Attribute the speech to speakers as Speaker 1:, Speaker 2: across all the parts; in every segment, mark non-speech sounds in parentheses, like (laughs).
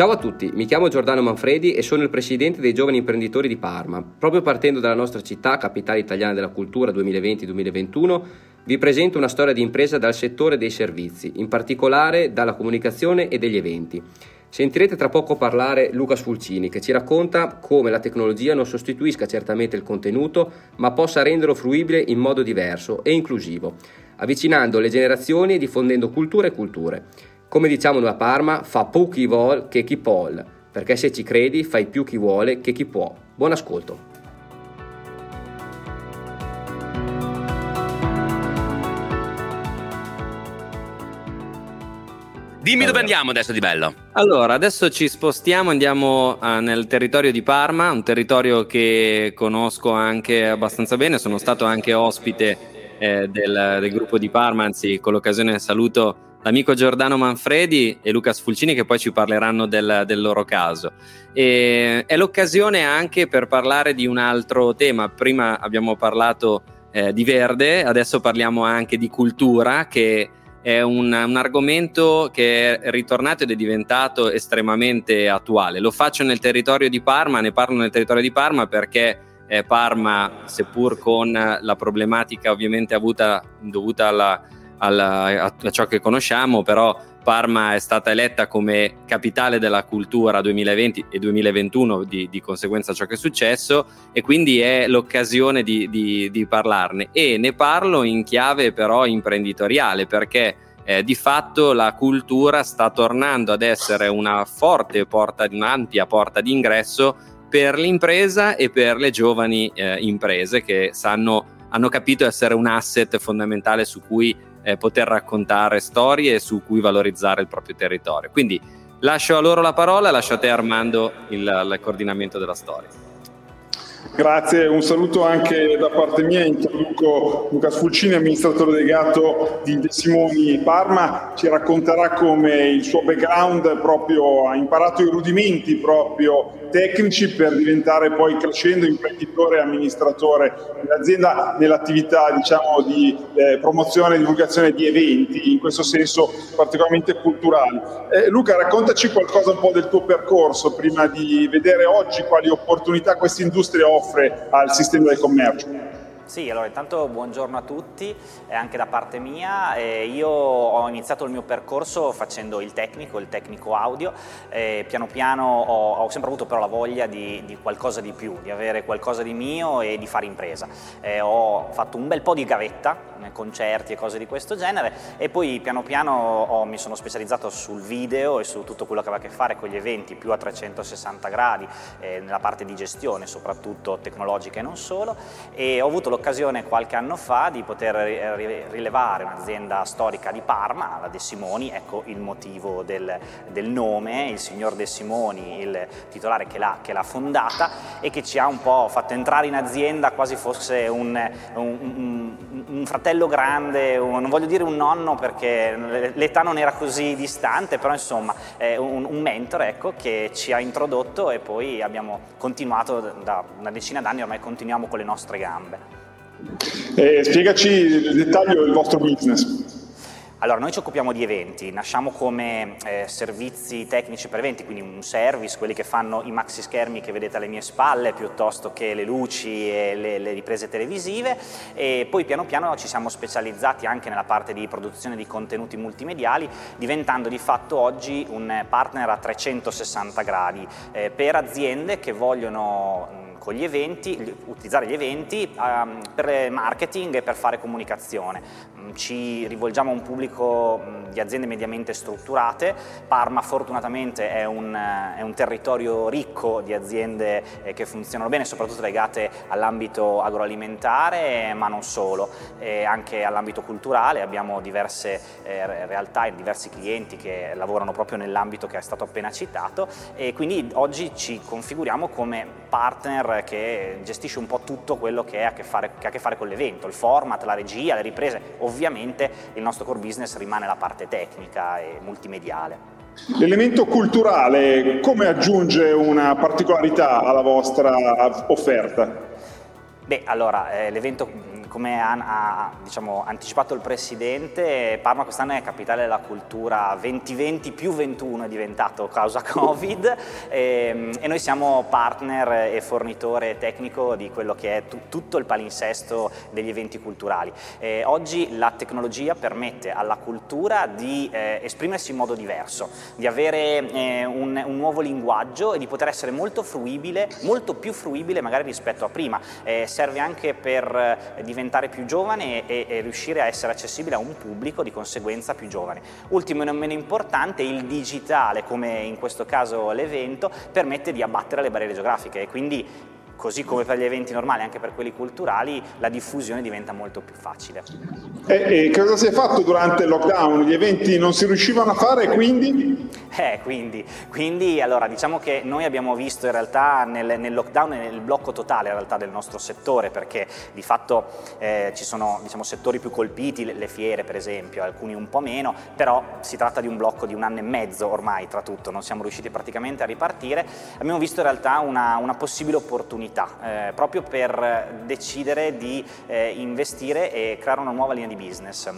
Speaker 1: Ciao a tutti, mi chiamo Giordano Manfredi e sono il presidente dei giovani imprenditori di Parma. Proprio partendo dalla nostra città, capitale italiana della cultura 2020-2021, vi presento una storia di impresa dal settore dei servizi, in particolare dalla comunicazione e degli eventi. Sentirete tra poco parlare Luca Sfulcini che ci racconta come la tecnologia non sostituisca certamente il contenuto, ma possa renderlo fruibile in modo diverso e inclusivo, avvicinando le generazioni e diffondendo cultura e culture. Come diciamo noi a Parma, fa più chi vuole che chi può, perché se ci credi fai più chi vuole che chi può. Buon ascolto.
Speaker 2: Dimmi dove andiamo adesso di bello.
Speaker 3: Allora, adesso ci spostiamo, andiamo uh, nel territorio di Parma, un territorio che conosco anche abbastanza bene, sono stato anche ospite eh, del, del, gruppo di Parma, anzi con l'occasione saluto l'amico Giordano Manfredi e Luca Sfulcini che poi ci parleranno del, del loro caso. E, è l'occasione anche per parlare di un altro tema. Prima abbiamo parlato eh, di verde, adesso parliamo anche di cultura che è un, un, argomento che è ritornato ed è diventato estremamente attuale. Lo faccio nel territorio di Parma, ne parlo nel territorio di Parma perché eh, Parma, seppur con la problematica ovviamente avuta dovuta alla alla, a ciò che conosciamo, però Parma è stata eletta come capitale della cultura 2020 e 2021, di, di conseguenza ciò che è successo, e quindi è l'occasione di, di, di parlarne. E ne parlo in chiave però imprenditoriale, perché eh, di fatto la cultura sta tornando ad essere una forte porta, un'ampia porta d'ingresso per l'impresa e per le giovani eh, imprese che sanno, hanno capito essere un asset fondamentale su cui eh, poter raccontare storie su cui valorizzare il proprio territorio. Quindi lascio a loro la parola e lascio a te Armando il, il coordinamento della storia.
Speaker 4: Grazie, un saluto anche da parte mia, introduco Luca Sfulcini, amministratore delegato di De Simoni Parma, ci racconterà come il suo background proprio ha imparato i rudimenti proprio tecnici per diventare poi crescendo imprenditore e amministratore dell'azienda nell'attività diciamo, di eh, promozione e divulgazione di eventi, in questo senso particolarmente culturali. Eh, Luca, raccontaci qualcosa un po' del tuo percorso prima di vedere oggi quali opportunità questa industria offre al sistema del commercio.
Speaker 5: Sì, allora intanto buongiorno a tutti, eh, anche da parte mia. Eh, io ho iniziato il mio percorso facendo il tecnico, il tecnico audio, eh, piano piano ho, ho, sempre avuto però la voglia di, di, qualcosa di più, di avere qualcosa di mio e di fare impresa. Eh, ho fatto un bel po' di gavetta, concerti e cose di questo genere e poi piano piano ho, mi sono specializzato sul video e su tutto quello che aveva a che fare con gli eventi più a 360 gradi, eh, nella parte di gestione soprattutto tecnologica e non solo e ho avuto l'occasione l'occasione qualche anno fa di poter rilevare un'azienda storica di Parma, la De Simoni, ecco il motivo del, del nome, il signor De Simoni, il titolare che l'ha, che l'ha, fondata e che ci ha un po' fatto entrare in azienda quasi fosse un, un, un, un fratello grande, non voglio dire un nonno perché l'età non era così distante, però insomma un, mentore ecco, che ci ha introdotto e poi abbiamo continuato da una decina d'anni, ormai continuiamo con le nostre gambe.
Speaker 4: Eh, spiegaci nel dettaglio il vostro business.
Speaker 5: Allora, noi ci occupiamo di eventi, nasciamo come eh, servizi tecnici per eventi, quindi un service, quelli che fanno i maxi schermi che vedete alle mie spalle, piuttosto che le luci e le, le riprese televisive e poi piano piano ci siamo specializzati anche nella parte di produzione di contenuti multimediali, diventando di fatto oggi un partner a 360 gradi eh, per aziende che vogliono con gli eventi, utilizzare gli eventi um, per marketing e per fare comunicazione. Ci rivolgiamo a un pubblico um, di aziende mediamente strutturate, Parma fortunatamente è un, uh, è un territorio ricco di aziende eh, che funzionano bene, soprattutto legate all'ambito agroalimentare, ma non solo, anche all'ambito culturale, abbiamo diverse eh, realtà e diversi clienti che lavorano proprio nell'ambito che è stato appena citato. E quindi oggi ci configuriamo come partner che gestisce un po' tutto quello che, ha, che, fare, che ha a che fare con l'evento, il format, la regia, le riprese. Ovviamente il nostro core business rimane la parte tecnica e multimediale.
Speaker 4: L'elemento culturale come aggiunge una particolarità alla vostra offerta?
Speaker 5: Beh, allora, eh, l'evento come ha, ha diciamo, anticipato il Presidente, Parma quest'anno è capitale della cultura 2020 più 21 è diventato causa (laughs) Covid e, ehm, e noi siamo partner e fornitore tecnico di quello che è t- tutto il palinsesto degli eventi culturali. E oggi la tecnologia permette alla cultura di eh, esprimersi in modo diverso, di avere eh, un, un, nuovo linguaggio e di poter essere molto fruibile, molto più fruibile magari rispetto a prima. Eh, serve anche per eh, diventare più giovane e, e, riuscire a essere accessibile a un pubblico di conseguenza più giovane. Ultimo e non meno importante, il digitale, come in questo caso l'evento, permette di abbattere le barriere geografiche e quindi così come per gli eventi normali, anche per quelli culturali, la diffusione diventa molto più facile.
Speaker 4: E, e cosa si è fatto durante il lockdown? Gli eventi non si riuscivano a fare, quindi?
Speaker 5: Eh, quindi, quindi allora, diciamo che noi abbiamo visto in realtà nel, nel lockdown e nel blocco totale in realtà del nostro settore, perché di fatto eh, ci sono diciamo, settori più colpiti, le, le fiere per esempio, alcuni un po' meno, però si tratta di un blocco di un anno e mezzo ormai tra tutto, non siamo riusciti praticamente a ripartire. Abbiamo visto in realtà una, una possibile opportunità opportunità eh, proprio per decidere di eh, investire e creare una nuova linea di business.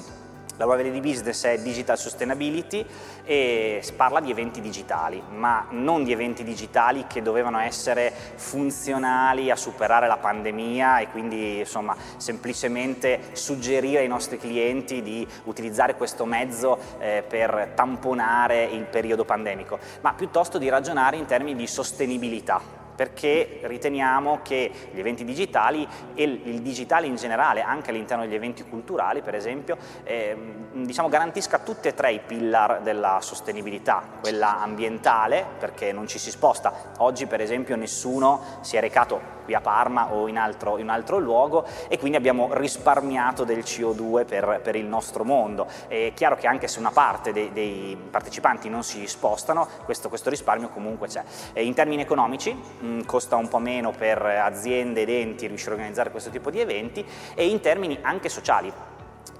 Speaker 5: La nuova linea di business è Digital Sustainability e parla di eventi digitali, ma non di eventi digitali che dovevano essere funzionali a superare la pandemia e quindi insomma semplicemente suggerire ai nostri clienti di utilizzare questo mezzo eh, per tamponare il periodo pandemico, ma piuttosto di ragionare in termini di sostenibilità perché riteniamo che gli eventi digitali e il digitale in generale, anche all'interno degli eventi culturali per esempio, eh, diciamo, garantisca tutti e tre i pillar della sostenibilità, quella ambientale perché non ci si sposta, oggi per esempio nessuno si è recato qui a Parma o in altro, in altro luogo e quindi abbiamo risparmiato del CO2 per, per, il nostro mondo. È chiaro che anche se una parte dei, dei partecipanti non si spostano, questo, questo risparmio comunque c'è. E in termini economici mh, mm, costa un po' meno per aziende ed enti riuscire a organizzare questo tipo di eventi e in termini anche sociali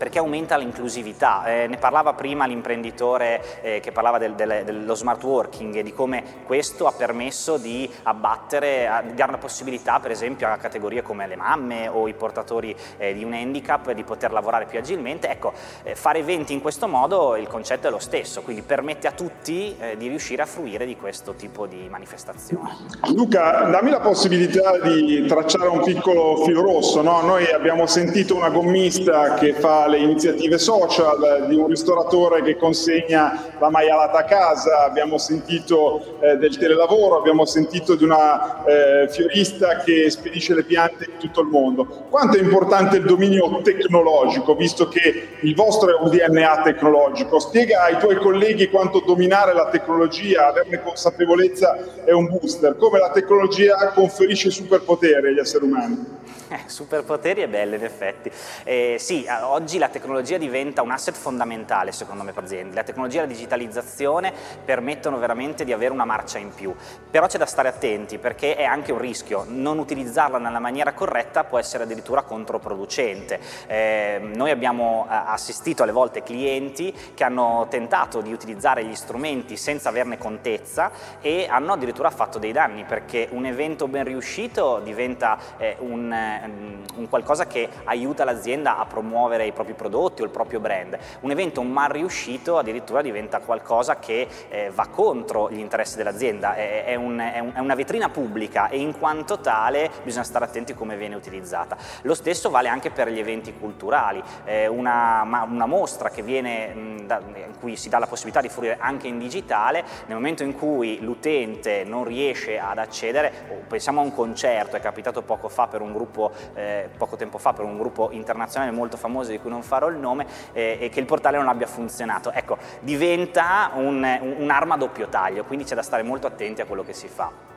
Speaker 5: perché aumenta l'inclusività. Eh, ne parlava prima l'imprenditore eh, che parlava del, del, dello smart working e di come questo ha permesso di abbattere, di dare la possibilità per esempio a categorie come le mamme o i portatori eh, di un handicap di poter lavorare più agilmente. Ecco, eh, fare eventi in questo modo il concetto è lo stesso, quindi permette a tutti eh, di riuscire a fruire di questo tipo di manifestazione.
Speaker 4: Luca, dammi la possibilità di tracciare un piccolo filo rosso. No? Noi abbiamo sentito una gommista che fa le iniziative social, di un ristoratore che consegna la maialata a casa, abbiamo sentito eh, del telelavoro, abbiamo sentito di una eh, fiorista che spedisce le piante in tutto il mondo. Quanto è importante il dominio tecnologico, visto che il vostro è un DNA tecnologico? Spiega ai tuoi colleghi quanto dominare la tecnologia, averne consapevolezza è un booster, come la tecnologia conferisce superpoteri agli esseri umani.
Speaker 5: Eh, superpoteri è bello in effetti. Eh, sì, oggi la tecnologia diventa un asset fondamentale secondo me per aziende. La tecnologia e la digitalizzazione permettono veramente di avere una marcia in più, però c'è da stare attenti perché è anche un rischio. Non utilizzarla nella maniera corretta può essere addirittura controproducente. Eh, noi abbiamo eh, assistito alle volte clienti che hanno tentato di utilizzare gli strumenti senza averne contezza e hanno addirittura fatto dei danni perché un evento ben riuscito diventa eh, un Ehm, un qualcosa che aiuta l'azienda a promuovere i propri prodotti o il proprio brand. Un evento mal riuscito addirittura diventa qualcosa che eh, va contro gli interessi dell'azienda, è, è, un, è, un, è, una vetrina pubblica e in quanto tale bisogna stare attenti come viene utilizzata. Lo stesso vale anche per gli eventi culturali, eh, una, una, mostra viene, mh, da, in cui si dà la possibilità di fruire anche in digitale, nel momento in cui l'utente non riesce ad accedere, pensiamo a un concerto, è capitato poco fa per un gruppo eh, poco tempo fa per un gruppo internazionale molto famoso di cui non farò il nome eh, e che il portale non abbia funzionato. Ecco, diventa un, un'arma a doppio taglio, quindi c'è da stare molto attenti a quello che si fa.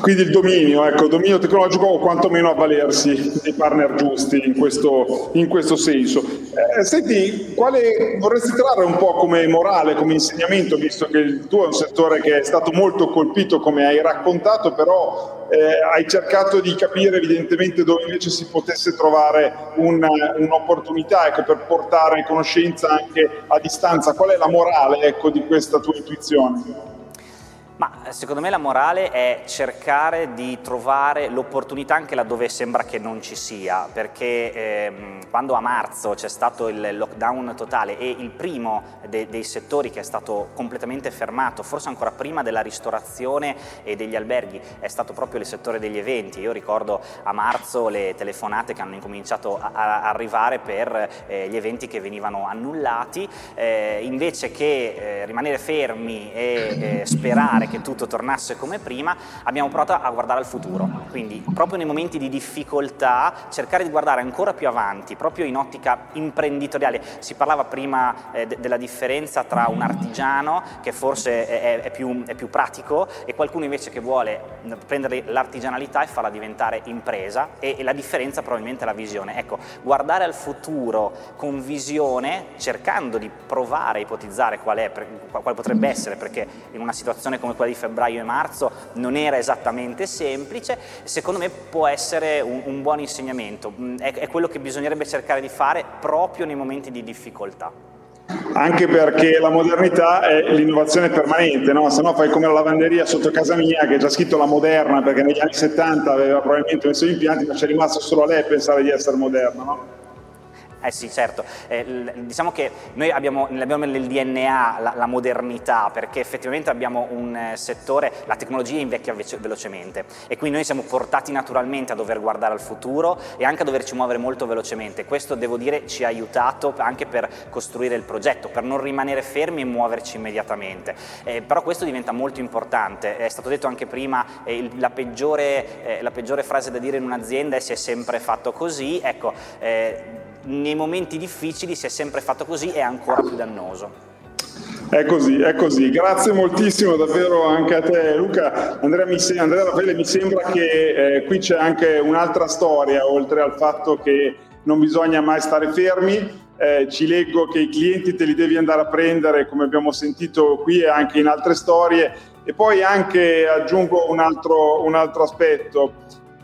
Speaker 4: Quindi il dominio, ecco, dominio tecnologico o quantomeno avvalersi dei partner giusti in questo, in questo senso. Eh, senti, quale vorresti trarre un po' come morale, come insegnamento, visto che il tuo è un settore che è stato molto colpito, come hai raccontato, però eh, hai cercato di capire evidentemente dove invece si potesse trovare una, un'opportunità ecco, per portare conoscenza anche a distanza. Qual è la morale ecco, di questa tua intuizione?
Speaker 5: Ma secondo me la morale è cercare di trovare l'opportunità anche laddove sembra che non ci sia, perché ehm, quando a marzo c'è stato il lockdown totale e il primo de- dei settori che è stato completamente fermato, forse ancora prima della ristorazione e degli alberghi, è stato proprio il settore degli eventi. Io ricordo a marzo le telefonate che hanno incominciato a, a arrivare per eh, gli eventi che venivano annullati, eh, invece che eh, rimanere fermi e eh, sperare che tutto tornasse come prima, abbiamo provato a guardare al futuro. Quindi proprio nei momenti di difficoltà cercare di guardare ancora più avanti, proprio in ottica imprenditoriale. Si parlava prima eh, de- della differenza tra un artigiano che forse è, è, più, è, più, pratico e qualcuno invece che vuole prendere l'artigianalità e farla diventare impresa e, e la differenza probabilmente è la visione. Ecco, guardare al futuro con visione, cercando di provare a ipotizzare qual è, quale potrebbe essere, perché in una situazione come quella di febbraio e marzo non era esattamente semplice, secondo me può essere un, un buon insegnamento, mm, è, è quello che bisognerebbe cercare di fare proprio nei momenti di difficoltà
Speaker 4: anche perché la modernità è l'innovazione permanente, no? se no fai come la lavanderia sotto casa mia che è già scritto la moderna perché negli anni 70 aveva probabilmente messo gli impianti ma c'è rimasto solo a lei pensare di essere moderna. No?
Speaker 5: Eh sì, certo. Eh, diciamo che noi abbiamo, abbiamo nel DNA la, la, modernità perché effettivamente abbiamo un eh, settore, la tecnologia invecchia velocemente e quindi noi siamo portati naturalmente a dover guardare al futuro e anche a doverci muovere molto velocemente. Questo devo dire ci ha aiutato anche per costruire il progetto, per non rimanere fermi e muoverci immediatamente. Eh, però questo diventa molto importante. È stato detto anche prima, eh, la, peggiore, eh, la, peggiore, frase da dire in un'azienda è si è sempre fatto così. Ecco, eh, nei momenti difficili, se è sempre fatto così, è ancora più dannoso.
Speaker 4: È così, è così. Grazie moltissimo davvero anche a te Luca. Andrea, mi se- Andrea Raffaele, mi sembra che eh, qui c'è anche un'altra storia, oltre al fatto che non bisogna mai stare fermi. Eh, ci leggo che i clienti te li devi andare a prendere, come abbiamo sentito qui e anche in altre storie. E poi anche aggiungo un altro, un altro aspetto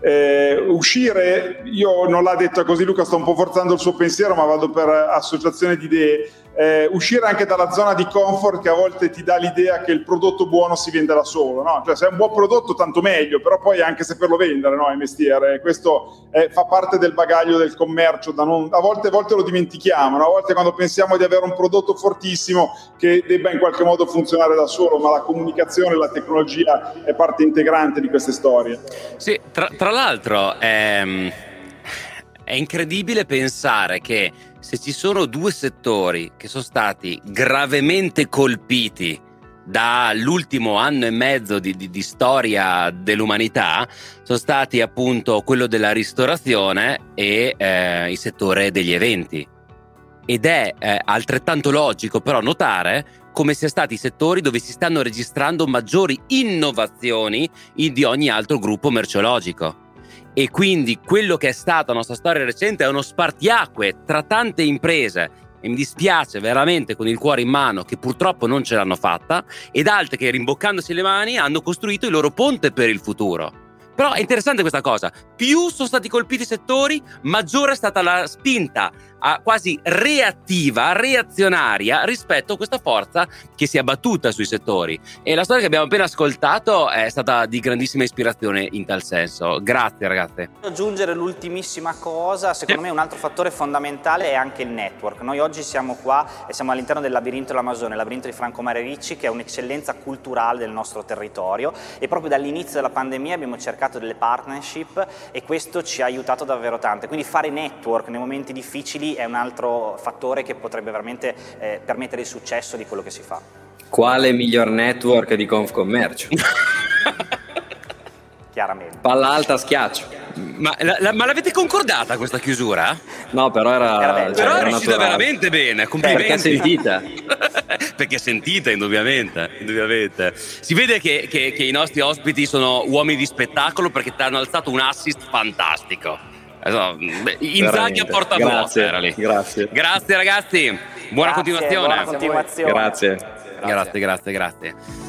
Speaker 4: eh, uscire, io non l'ha detto così Luca, sto un po' forzando il suo pensiero, ma vado per associazione di idee eh, uscire anche dalla zona di comfort che a volte ti dà l'idea che il prodotto buono si vende da solo, no? Cioè se è un buon prodotto tanto meglio, però poi anche saperlo vendere, no? È mestiere. Questo è, fa parte del bagaglio del commercio, non, a, volte, a, volte, lo dimentichiamo, no? a volte quando pensiamo di avere un prodotto fortissimo che debba in qualche modo funzionare da solo, ma la comunicazione, la tecnologia è parte integrante di queste storie.
Speaker 2: Sì, tra, tra l'altro ehm, è incredibile pensare che se ci sono due settori che sono stati gravemente colpiti dall'ultimo anno e mezzo di, di, di, storia dell'umanità sono stati appunto quello della ristorazione e eh, il settore degli eventi. Ed è eh, altrettanto logico però notare come sia stati i settori dove si stanno registrando maggiori innovazioni di ogni altro gruppo merceologico e quindi quello che è stata la nostra storia recente è uno spartiacque tra tante imprese e mi dispiace veramente con il cuore in mano che purtroppo non ce l'hanno fatta ed altre che rimboccandosi le mani hanno costruito il loro ponte per il futuro. Però è interessante questa cosa, più sono stati colpiti i settori, maggiore è stata la spinta quasi reattiva, reazionaria rispetto a questa forza che si è abbattuta sui settori. E la storia che abbiamo appena ascoltato è stata di grandissima ispirazione in tal senso. Grazie ragazze.
Speaker 5: Aggiungere l'ultimissima cosa, secondo me un altro fattore fondamentale è anche il network. Noi oggi siamo qua e siamo all'interno del labirinto dell'Amazone, il labirinto di Franco Mare Ricci, che è un'eccellenza culturale del nostro territorio e proprio dall'inizio della pandemia abbiamo cercato delle partnership e questo ci ha aiutato davvero tanto. Quindi fare network nei momenti difficili è un altro fattore che potrebbe veramente eh, permettere il successo di quello che si fa.
Speaker 3: Quale miglior network di Confcommercio? (laughs)
Speaker 5: Chiaramente.
Speaker 3: Palla alta schiaccio.
Speaker 2: Ma, la, la, ma, l'avete concordata questa chiusura?
Speaker 3: No, però era. era
Speaker 2: cioè, però è riuscita veramente bene. Complimenti. (laughs)
Speaker 3: Perché sentita.
Speaker 2: Perché sentita, indubbiamente, indubbiamente. Si vede che, che, che, i nostri ospiti sono uomini di spettacolo perché ti hanno alzato un assist fantastico. Inzaghi a porta
Speaker 3: grazie,
Speaker 2: era lì.
Speaker 3: Grazie.
Speaker 2: Grazie ragazzi. Buona
Speaker 5: grazie,
Speaker 2: continuazione.
Speaker 5: Buona continuazione.
Speaker 3: Grazie.
Speaker 2: Grazie, grazie, grazie. grazie.